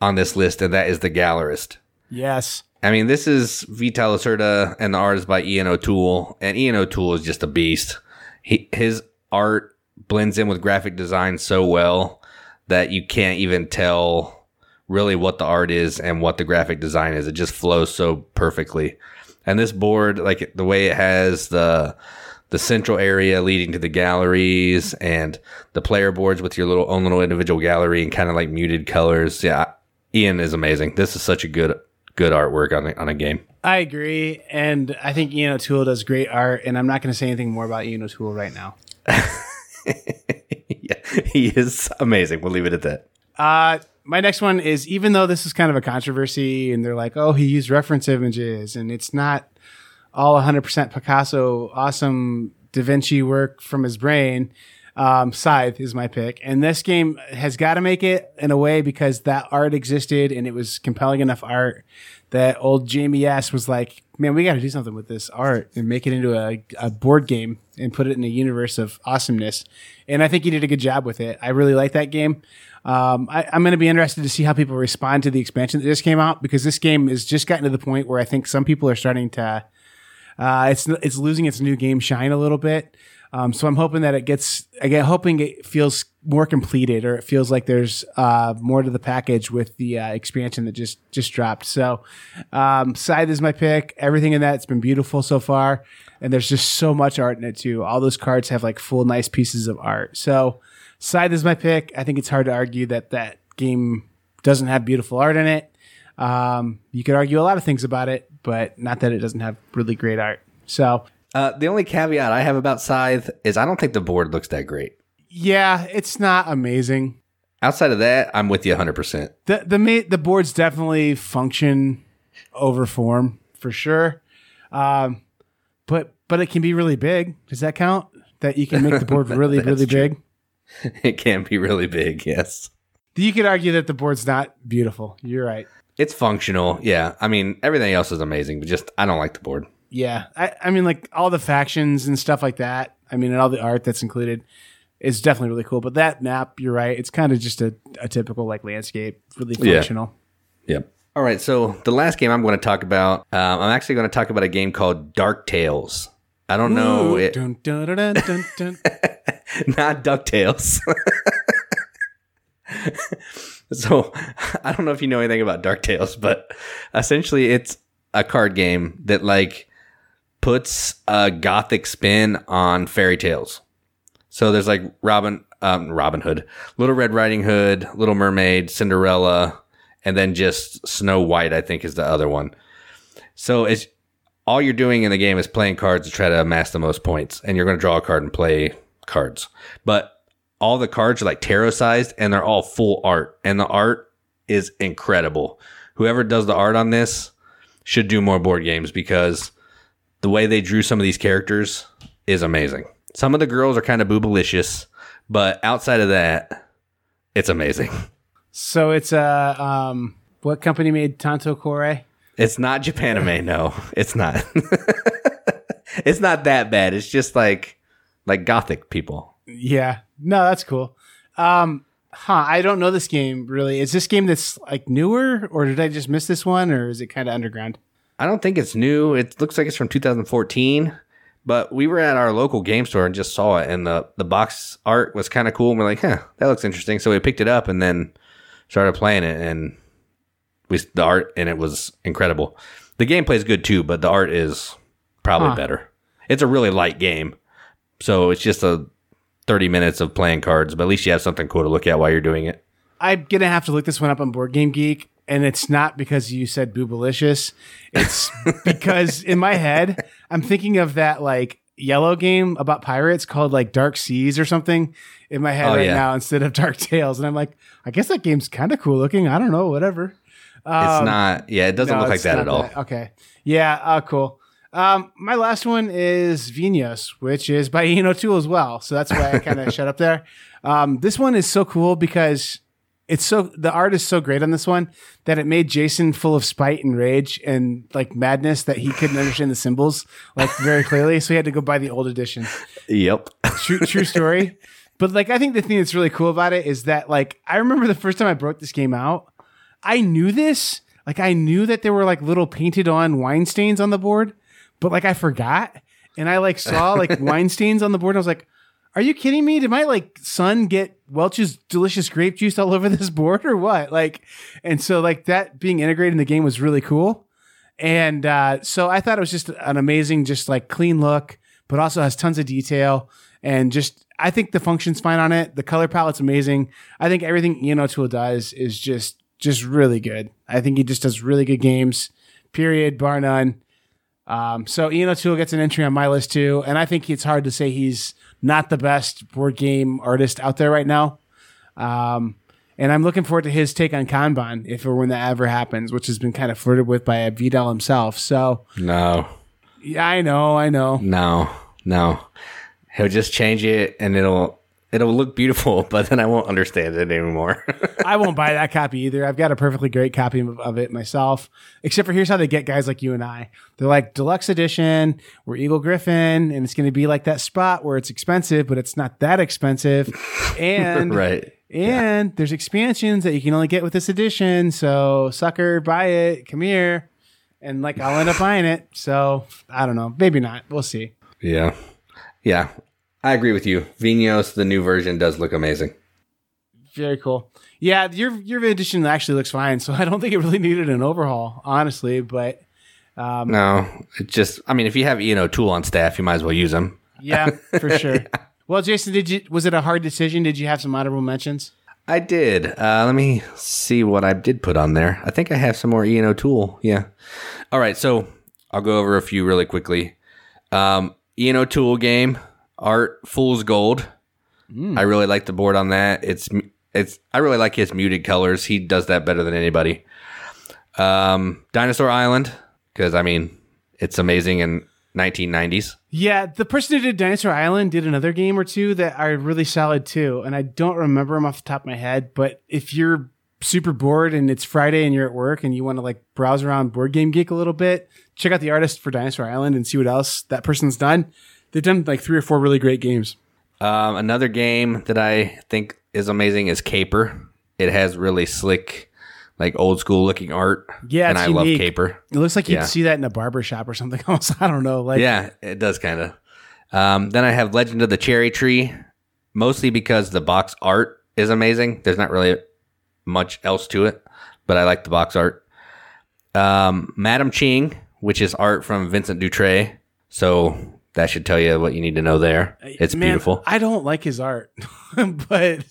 Speaker 2: on this list, and that is The Gallerist.
Speaker 1: Yes.
Speaker 2: I mean, this is Vital Lacerda, and the art is by Ian O'Toole, and Ian O'Toole is just a beast. He, his art blends in with graphic design so well that you can't even tell really what the art is and what the graphic design is. It just flows so perfectly. And this board, like the way it has the the central area leading to the galleries and the player boards with your little own little individual gallery and kind of like muted colors. Yeah, Ian is amazing. This is such a good good artwork on a, on a game.
Speaker 1: I agree, and I think Ian O'Toole does great art. And I'm not going to say anything more about Ian O'Toole right now.
Speaker 2: yeah, he is amazing. We'll leave it at that.
Speaker 1: Uh, my next one is even though this is kind of a controversy, and they're like, oh, he used reference images, and it's not all 100% Picasso, awesome Da Vinci work from his brain. Um, Scythe is my pick. And this game has got to make it in a way because that art existed and it was compelling enough art that old Jamie S was like, man, we got to do something with this art and make it into a, a board game and put it in a universe of awesomeness. And I think he did a good job with it. I really like that game. Um, I, am going to be interested to see how people respond to the expansion that just came out because this game has just gotten to the point where I think some people are starting to, uh, it's it's losing its new game shine a little bit. Um, so I'm hoping that it gets again, hoping it feels more completed or it feels like there's uh, more to the package with the uh, expansion that just just dropped. So um, Scythe is my pick. Everything in that's been beautiful so far, and there's just so much art in it too. All those cards have like full nice pieces of art. So Scythe is my pick. I think it's hard to argue that that game doesn't have beautiful art in it. Um, you could argue a lot of things about it, but not that it doesn't have really great art. So
Speaker 2: uh, the only caveat I have about Scythe is I don't think the board looks that great.
Speaker 1: Yeah, it's not amazing.
Speaker 2: Outside of that, I'm with you 100%.
Speaker 1: The the the boards definitely function over form for sure. Um, but but it can be really big. Does that count? That you can make the board really really big?
Speaker 2: It can be really big, yes.
Speaker 1: You could argue that the board's not beautiful. You're right.
Speaker 2: It's functional. Yeah. I mean, everything else is amazing, but just I don't like the board.
Speaker 1: Yeah. I, I mean, like all the factions and stuff like that. I mean, and all the art that's included is definitely really cool. But that map, you're right. It's kind of just a, a typical like landscape, really functional.
Speaker 2: Yeah. Yep. All right. So the last game I'm going to talk about, um, I'm actually going to talk about a game called Dark Tales. I don't Ooh, know. It, dun, dun, dun, dun, dun. not DuckTales. so I don't know if you know anything about Dark Tales, but essentially it's a card game that like puts a gothic spin on fairy tales. So there's like Robin, um, Robin Hood, Little Red Riding Hood, Little Mermaid, Cinderella, and then just Snow White. I think is the other one. So it's all you're doing in the game is playing cards to try to amass the most points, and you're going to draw a card and play cards. But all the cards are like tarot sized, and they're all full art, and the art is incredible. Whoever does the art on this should do more board games because the way they drew some of these characters is amazing. Some of the girls are kind of boobalicious, but outside of that, it's amazing.
Speaker 1: So it's a uh, um, what company made Tanto Cuore?
Speaker 2: It's not Japanime. no, it's not. it's not that bad. It's just like like gothic people.
Speaker 1: Yeah. No, that's cool. Um, huh. I don't know this game really. Is this game that's like newer, or did I just miss this one, or is it kind of underground?
Speaker 2: I don't think it's new. It looks like it's from 2014. But we were at our local game store and just saw it, and the the box art was kind of cool. And we're like, "Huh, that looks interesting." So we picked it up and then started playing it, and we the art and it was incredible. The gameplay is good too, but the art is probably huh. better. It's a really light game, so it's just a 30 minutes of playing cards, but at least you have something cool to look at while you're doing it.
Speaker 1: I'm gonna have to look this one up on Board Game Geek and it's not because you said boobalicious. It's because in my head, I'm thinking of that like yellow game about pirates called like Dark Seas or something in my head oh, right yeah. now instead of Dark Tales. And I'm like, I guess that game's kind of cool looking. I don't know, whatever.
Speaker 2: Um, it's not. Yeah, it doesn't no, look like that at all. That.
Speaker 1: Okay. Yeah. Uh, cool. Um, my last one is Vinhos, which is by Ian O'Toole as well. So that's why I kind of shut up there. Um, this one is so cool because it's so the art is so great on this one that it made Jason full of spite and rage and like madness that he couldn't understand the symbols like very clearly. So he had to go buy the old edition.
Speaker 2: Yep.
Speaker 1: True true story. But like I think the thing that's really cool about it is that like I remember the first time I broke this game out, I knew this. Like I knew that there were like little painted on wine stains on the board, but like I forgot. And I like saw like wine stains on the board. And I was like, are you kidding me? Did my like son get Welch's delicious grape juice all over this board or what? Like, and so like that being integrated in the game was really cool. And uh, so I thought it was just an amazing, just like clean look, but also has tons of detail and just I think the function's fine on it. The color palette's amazing. I think everything Ian O'Toole does is just just really good. I think he just does really good games. Period, bar none. Um, so Ian O'Toole gets an entry on my list too, and I think it's hard to say he's not the best board game artist out there right now. Um, and I'm looking forward to his take on Kanban if or when that ever happens, which has been kind of flirted with by Vital himself. So
Speaker 2: No,
Speaker 1: yeah, I know, I know.
Speaker 2: no, no. He'll just change it, and it'll it'll look beautiful, but then I won't understand it anymore.
Speaker 1: I won't buy that copy either. I've got a perfectly great copy of, of it myself. Except for here's how they get guys like you and I. They're like deluxe edition. We're Eagle-Gryphon, and it's going to be like that spot where it's expensive, but it's not that expensive. And
Speaker 2: right.
Speaker 1: and there's expansions that you can only get with this edition. So sucker, buy it. Come here, and like I'll end up buying it. So I don't know. Maybe not. We'll see.
Speaker 2: Yeah. Yeah. I agree with you. Vinhos, the new version, does look amazing.
Speaker 1: Very cool. Yeah, your your edition actually looks fine. So I don't think it really needed an overhaul, honestly. But
Speaker 2: No, it just, I mean, if you have Ian O'Toole on staff, you might as well use him.
Speaker 1: Yeah, for sure. Well, Jason, did you was it a hard decision? Did you have some honorable mentions?
Speaker 2: I did. Uh, let me see what I did put on there. I think I have some more Ian O'Toole. Yeah. All right. So I'll go over a few really quickly. Um, Ian O'Toole game art Fool's Gold. I really like the board on that. It's it's I really like his muted colors. He does that better than anybody. Um, Dinosaur Island because I mean it's amazing in 1990s.
Speaker 1: Yeah, the person who did Dinosaur Island did another game or two that are really solid too, and I don't remember them off the top of my head. But if you're super bored and it's Friday and you're at work and you want to like browse around Board Game Geek a little bit, check out the artist for Dinosaur Island and see what else that person's done. They've done like three or four really great games.
Speaker 2: Um, another game that I think is amazing is Caper. It has really slick, like old school looking art.
Speaker 1: Yeah,
Speaker 2: and I love. Caper.
Speaker 1: It looks like you'd
Speaker 2: Yeah.
Speaker 1: see that in a barber shop or something else. I don't know. Like,
Speaker 2: Yeah, it does kind of. Um, then I have Legend of the Cherry Tree, mostly because the box art is amazing. There's not really much else to it, but I like the box art. Um, Madame Ching, which is art from Vincent Dutrait, so that should tell you what you need to know there. It's
Speaker 1: man,
Speaker 2: beautiful.
Speaker 1: I don't like his art, but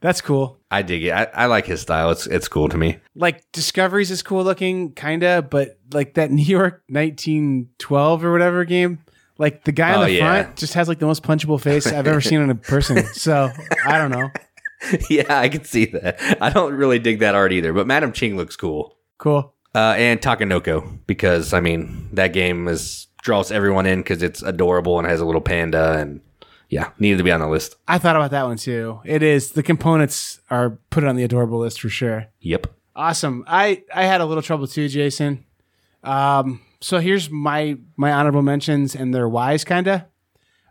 Speaker 1: that's cool.
Speaker 2: I dig it. I, I like his style. It's it's cool to me.
Speaker 1: like Discoveries is cool looking, kinda, but like that New York 1912 or whatever game, like the guy
Speaker 2: Oh,
Speaker 1: on the
Speaker 2: yeah.
Speaker 1: front just has like the most punchable face I've ever seen in a person. So I don't know.
Speaker 2: yeah, I can see that. I don't really dig that art either, but Madame Ching looks cool.
Speaker 1: Cool.
Speaker 2: Uh, and Takenoko because I mean that game is draws everyone in because it's adorable and has a little panda and yeah, needed to be on the list.
Speaker 1: I thought about that one too. It is the components are put on the adorable list for sure.
Speaker 2: Yep.
Speaker 1: Awesome. I I had a little trouble too, Jason. Um, so here's my my honorable mentions and their whys, kinda.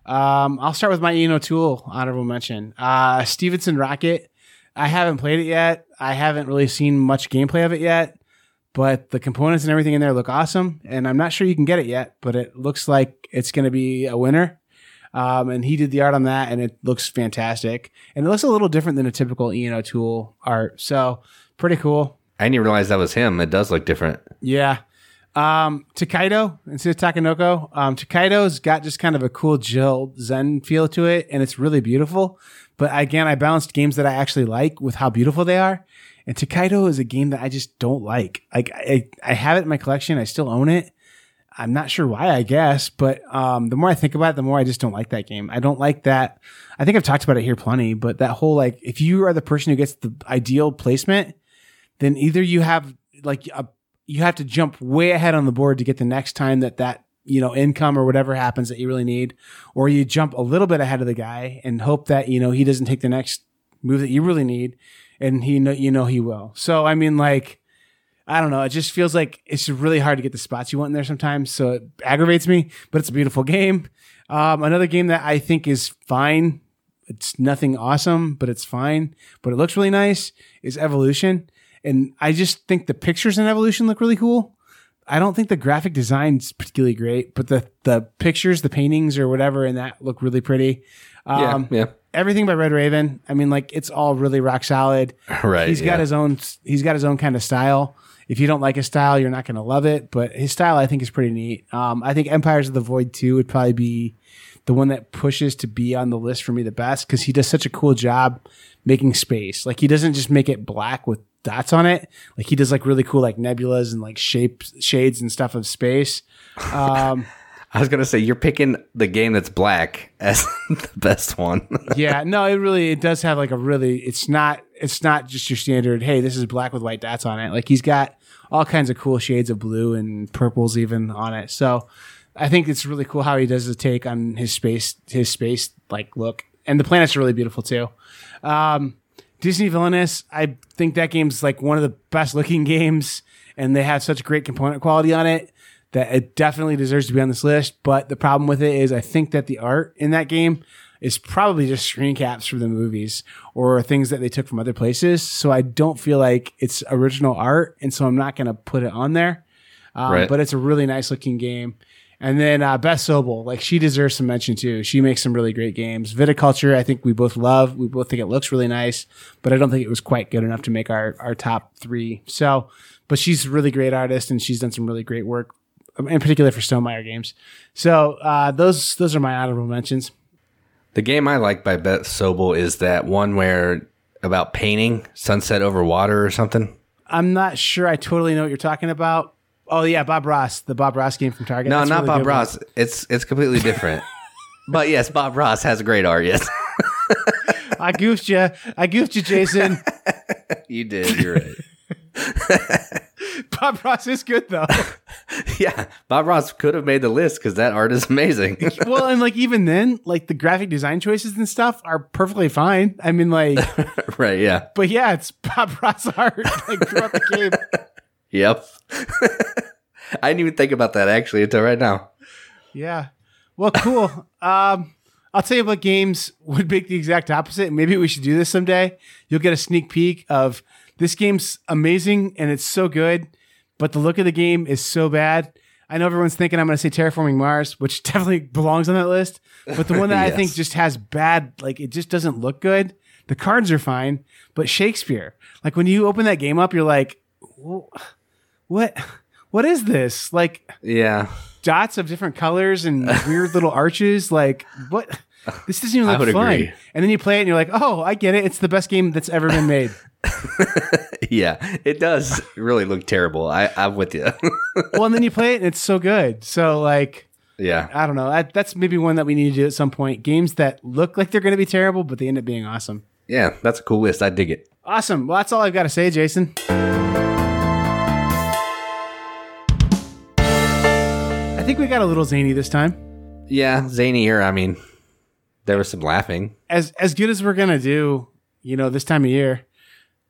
Speaker 1: Um, I'll start with my Ian O'Toole honorable mention. Uh, Stephenson Rocket. I haven't played it yet. I haven't really seen much gameplay of it yet, but the components and everything in there look awesome. And I'm not sure you can get it yet, but it looks like it's going to be a winner. Um, and he did the art on that, and it looks fantastic. And it looks a little different than a typical Ian O'Toole art. So pretty cool.
Speaker 2: I didn't even realize that was him. It does look different.
Speaker 1: Yeah. Um, Tokaido instead of Takenoko. Um, Tokaido's got just kind of a cool Jill Zen feel to it, and it's really beautiful. But again, I balanced games that I actually like with how beautiful they are. And Tokaido is a game that I just don't like. Like I, I have it in my collection. I still own it. I'm not sure why, I guess, but um, the more I think about it, the more I just don't like that game. I don't like that. I think I've talked about it here plenty, but that whole like, if you are the person who gets the ideal placement, then either you have like a you have to jump way ahead on the board to get the next time that that you know income or whatever happens that you really need. Or you jump a little bit ahead of the guy and hope that you know he doesn't take the next move that you really need and he know you know he will. So i mean like i don't know. It just feels like it's really hard to get the spots you want in there sometimes. So it aggravates me but it's a beautiful game. Um, another game that i think is fine it's nothing awesome but it's fine but it looks really nice is evolution and I just think the pictures in Evolution look really cool. I don't think the graphic design's particularly great, but the the pictures, the paintings or whatever in that look really pretty. Um,
Speaker 2: yeah,
Speaker 1: Everything by Red Raven. I mean, like it's all really rock solid.
Speaker 2: Right.
Speaker 1: He's got
Speaker 2: yeah.
Speaker 1: his own. He's got his own kind of style. If you don't like his style, you're not going to love it. But his style, I think, is pretty neat. Um, I think Empires of the Void two would probably be the one that pushes to be on the list for me the best because he does such a cool job making space. Like he doesn't just make it black with dots on it. Like he does like really cool like nebulas and like shapes, shades and stuff of space. Um,
Speaker 2: I was gonna say you're picking the game that's black as the best one.
Speaker 1: yeah, no, it really it does have like a really it's not it's not just your standard, hey, this is black with white dots on it. Like he's got all kinds of cool shades of blue and purples even on it. So I think it's really cool how he does the take on his space his space like look. And the planets are really beautiful too. Um Disney Villainous, I think that game's like one of the best looking games and they have such great component quality on it that it definitely deserves to be on this list. But the problem with it is I think that the art in that game is probably just screen caps from the movies or things that they took from other places. So I don't feel like it's original art. And so I'm not going to put it on there. Um,
Speaker 2: Right.
Speaker 1: But it's a really nice looking game. And then uh, Beth Sobel, like she deserves some mention too. She makes some really great games. Viticulture, I think we both love. We both think it looks really nice, but I don't think it was quite good enough to make our our top three. So, but she's a really great artist and she's done some really great work, um, in particular for Stonemaier games. So uh, those those are my honorable mentions.
Speaker 2: the game I like by Beth Sobel is that one where about painting sunset over water or something.
Speaker 1: I'm not sure I totally know what you're talking about. Oh yeah, Bob Ross, the Bob Ross game from Target.
Speaker 2: No,
Speaker 1: That's
Speaker 2: not
Speaker 1: really
Speaker 2: Bob
Speaker 1: good one.
Speaker 2: Ross. It's it's completely different. but yes, Bob Ross has a great art. Yes,
Speaker 1: I goofed you. I goofed you, Jason.
Speaker 2: you did. You're right.
Speaker 1: Bob Ross is good though.
Speaker 2: yeah, Bob Ross could have made the list because that art is amazing.
Speaker 1: well, and like even then, like the graphic design choices and stuff are perfectly fine. I mean, like,
Speaker 2: right? Yeah.
Speaker 1: but yeah, it's Bob Ross art like throughout the game.
Speaker 2: Yep. I didn't even think about that actually until right now.
Speaker 1: Yeah. Well, cool. um, I'll tell you what games would make the exact opposite. Maybe we should do this someday. You'll get a sneak peek of this game's amazing and it's so good, but the look of the game is so bad. I know everyone's thinking I'm going to say Terraforming Mars, which definitely belongs on that list. But the one that I think just has bad, like it just doesn't look good. The cards are fine, but Shakespeare, like when you open that game up, you're like, "Wh- what? What is this? Like,
Speaker 2: Yeah.
Speaker 1: dots of different colors and weird little arches. Like, what? This doesn't even look fun.
Speaker 2: agree.
Speaker 1: And then you play it and you're like, oh, I get it. It's the best game that's ever been made.
Speaker 2: Yeah. It does really look terrible. I, I'm with you.
Speaker 1: well, and then you play it and it's so good. So, like,
Speaker 2: yeah.
Speaker 1: I don't know. That, that's maybe one that we need to do at some point. Games that look like they're going to be terrible, but they end up being awesome.
Speaker 2: Yeah. That's a cool list. I dig it.
Speaker 1: Awesome. Well, that's all I've got to say, Jason. I think we got a little zany this time.
Speaker 2: Yeah. Zany here. I mean, there was some laughing.
Speaker 1: as as good as we're gonna do, you know, this time of year.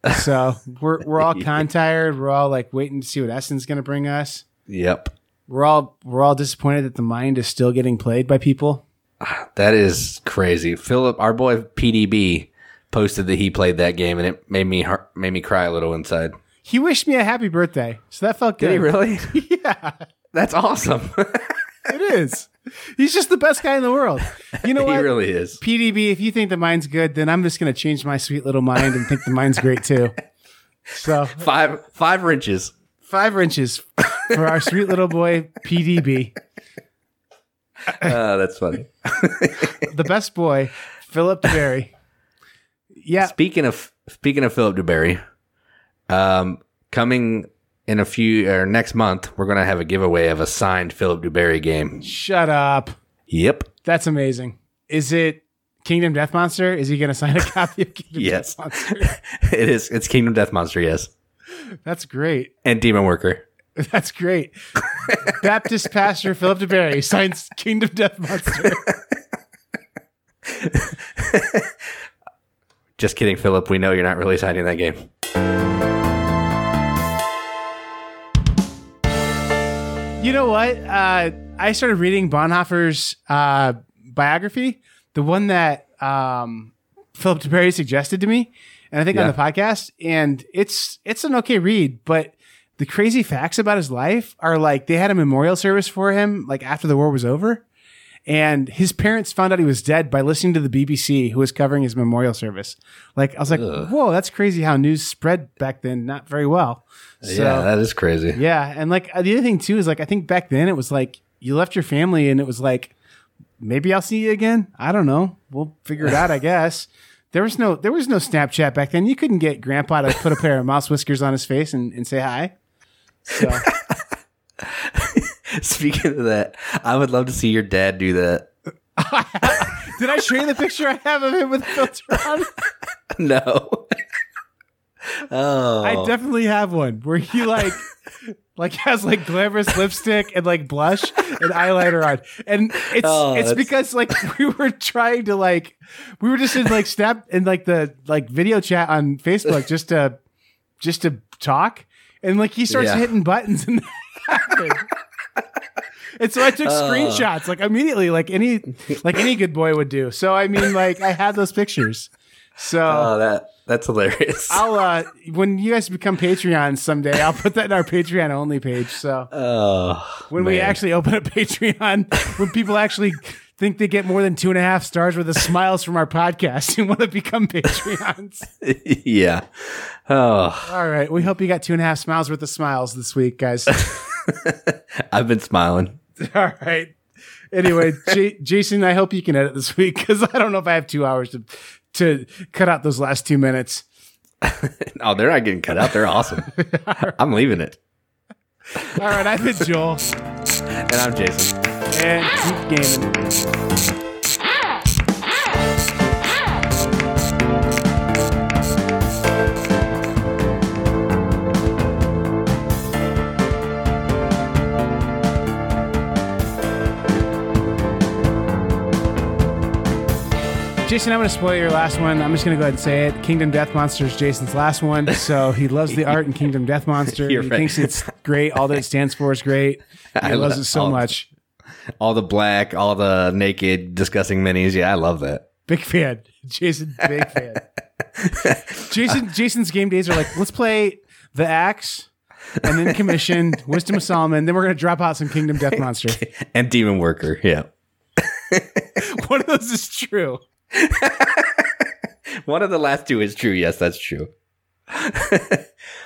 Speaker 1: So we're we're all con tired. We're all like waiting to see what Essen's gonna bring us.
Speaker 2: Yep.
Speaker 1: We're all we're all disappointed that the mind is still getting played by people.
Speaker 2: That is crazy. Philip, our boy PDB, posted that he played that game, and it made me made me cry a little inside.
Speaker 1: He wished me a happy birthday, so that felt good.
Speaker 2: Did he really?
Speaker 1: yeah,
Speaker 2: That's awesome.
Speaker 1: it is. He's just the best guy in the world. You know
Speaker 2: he
Speaker 1: what?
Speaker 2: really is.
Speaker 1: PDB, if you think the mind's good, then I'm just gonna change my sweet little mind and think the mind's great too. So
Speaker 2: Five five wrenches.
Speaker 1: five inches for our sweet little boy PDB.
Speaker 2: Uh, that's funny.
Speaker 1: the best boy, Philip duBarry. Yeah,
Speaker 2: Speaking of speaking of Philip DeBerry, um, coming in a few or next month, we're gonna have a giveaway of a signed Philip duBarry game.
Speaker 1: shut up.
Speaker 2: Yep.
Speaker 1: That's amazing. Is it Kingdom Death Monster? Is he going to sign a copy of Kingdom
Speaker 2: Yes.
Speaker 1: Death Monster?
Speaker 2: it is. It's Kingdom Death Monster. Yes,
Speaker 1: That's great.
Speaker 2: and Demon Worker.
Speaker 1: That's great. Baptist pastor Philip duBarry signs Kingdom Death Monster.
Speaker 2: Just kidding, Philip. We know you're not really signing that game.
Speaker 1: You know what? Uh, I started reading Bonhoeffer's uh, biography, the one that um, Philip duBarry suggested to me, and I think on the podcast, and it's it's an okay read, but the crazy facts about his life are like they had a memorial service for him like after the war was over. And his parents found out he was dead by listening to the BBC, who was covering his memorial service. Like I was like,
Speaker 2: Ugh.
Speaker 1: "Whoa, that's crazy how news spread back then, not very well." So,
Speaker 2: yeah, that is crazy.
Speaker 1: yeah, and like the other thing too is like I think back then it was like you left your family and it was like maybe I'll see you again. I don't know. We'll figure it out, I guess. There was no there was no Snapchat back then. You couldn't get grandpa to put a pair of mouse whiskers on his face and, and say hi. So
Speaker 2: Speaking of that, I would love to see your dad do that.
Speaker 1: did I show you the picture I have of him with the filter on?
Speaker 2: No. oh,
Speaker 1: I definitely have one where he like like has like glamorous lipstick and like blush and eyeliner on. And it's
Speaker 2: Oh,
Speaker 1: it's
Speaker 2: that's-
Speaker 1: because like we were trying to like we were just in like snap in like the like video chat on Facebook just to just to talk. And like he starts
Speaker 2: Yeah.
Speaker 1: hitting buttons and that happened. And so I took
Speaker 2: Oh.
Speaker 1: screenshots like immediately, like any like any good boy would do. So I mean, like I had those pictures. So
Speaker 2: oh, that that's hilarious.
Speaker 1: I'll uh when you guys become Patreon someday, I'll put that in our Patreon only page. So
Speaker 2: oh,
Speaker 1: when we actually open a Patreon, when people actually think they get more than two and a half stars worth of smiles from our podcast and want to become Patreons.
Speaker 2: yeah. Oh,
Speaker 1: All right. We hope you got two and a half smiles worth of smiles this week, guys.
Speaker 2: I've been smiling.
Speaker 1: All right. Anyway, J- Jason, I hope you can edit this week because I don't know if I have two hours to to cut out those last two minutes.
Speaker 2: Oh, they're not getting cut out. They're awesome. I'm leaving it.
Speaker 1: All right, I've been Joel
Speaker 2: And I'm Jason.
Speaker 1: and keep gaming. Jason, I'm going to spoil your last one. I'm just going to go ahead and say it. Kingdom Death Monster is Jason's last one. So he loves the art in Kingdom Death Monster. He
Speaker 2: right.
Speaker 1: thinks it's great. All that it stands for is great. He
Speaker 2: I
Speaker 1: loves
Speaker 2: love
Speaker 1: it so
Speaker 2: all-
Speaker 1: much.
Speaker 2: All the black, all the naked, disgusting minis. Yeah, I love that.
Speaker 1: Big fan. Jason, big fan. Jason Jason's game days are like, let's play the Acts and then commission, Wisdom of Solomon, then we're gonna drop out some Kingdom Death Monster.
Speaker 2: And Demon Worker. Yeah.
Speaker 1: One of those is true.
Speaker 2: One of the last two is true. Yes, that's true.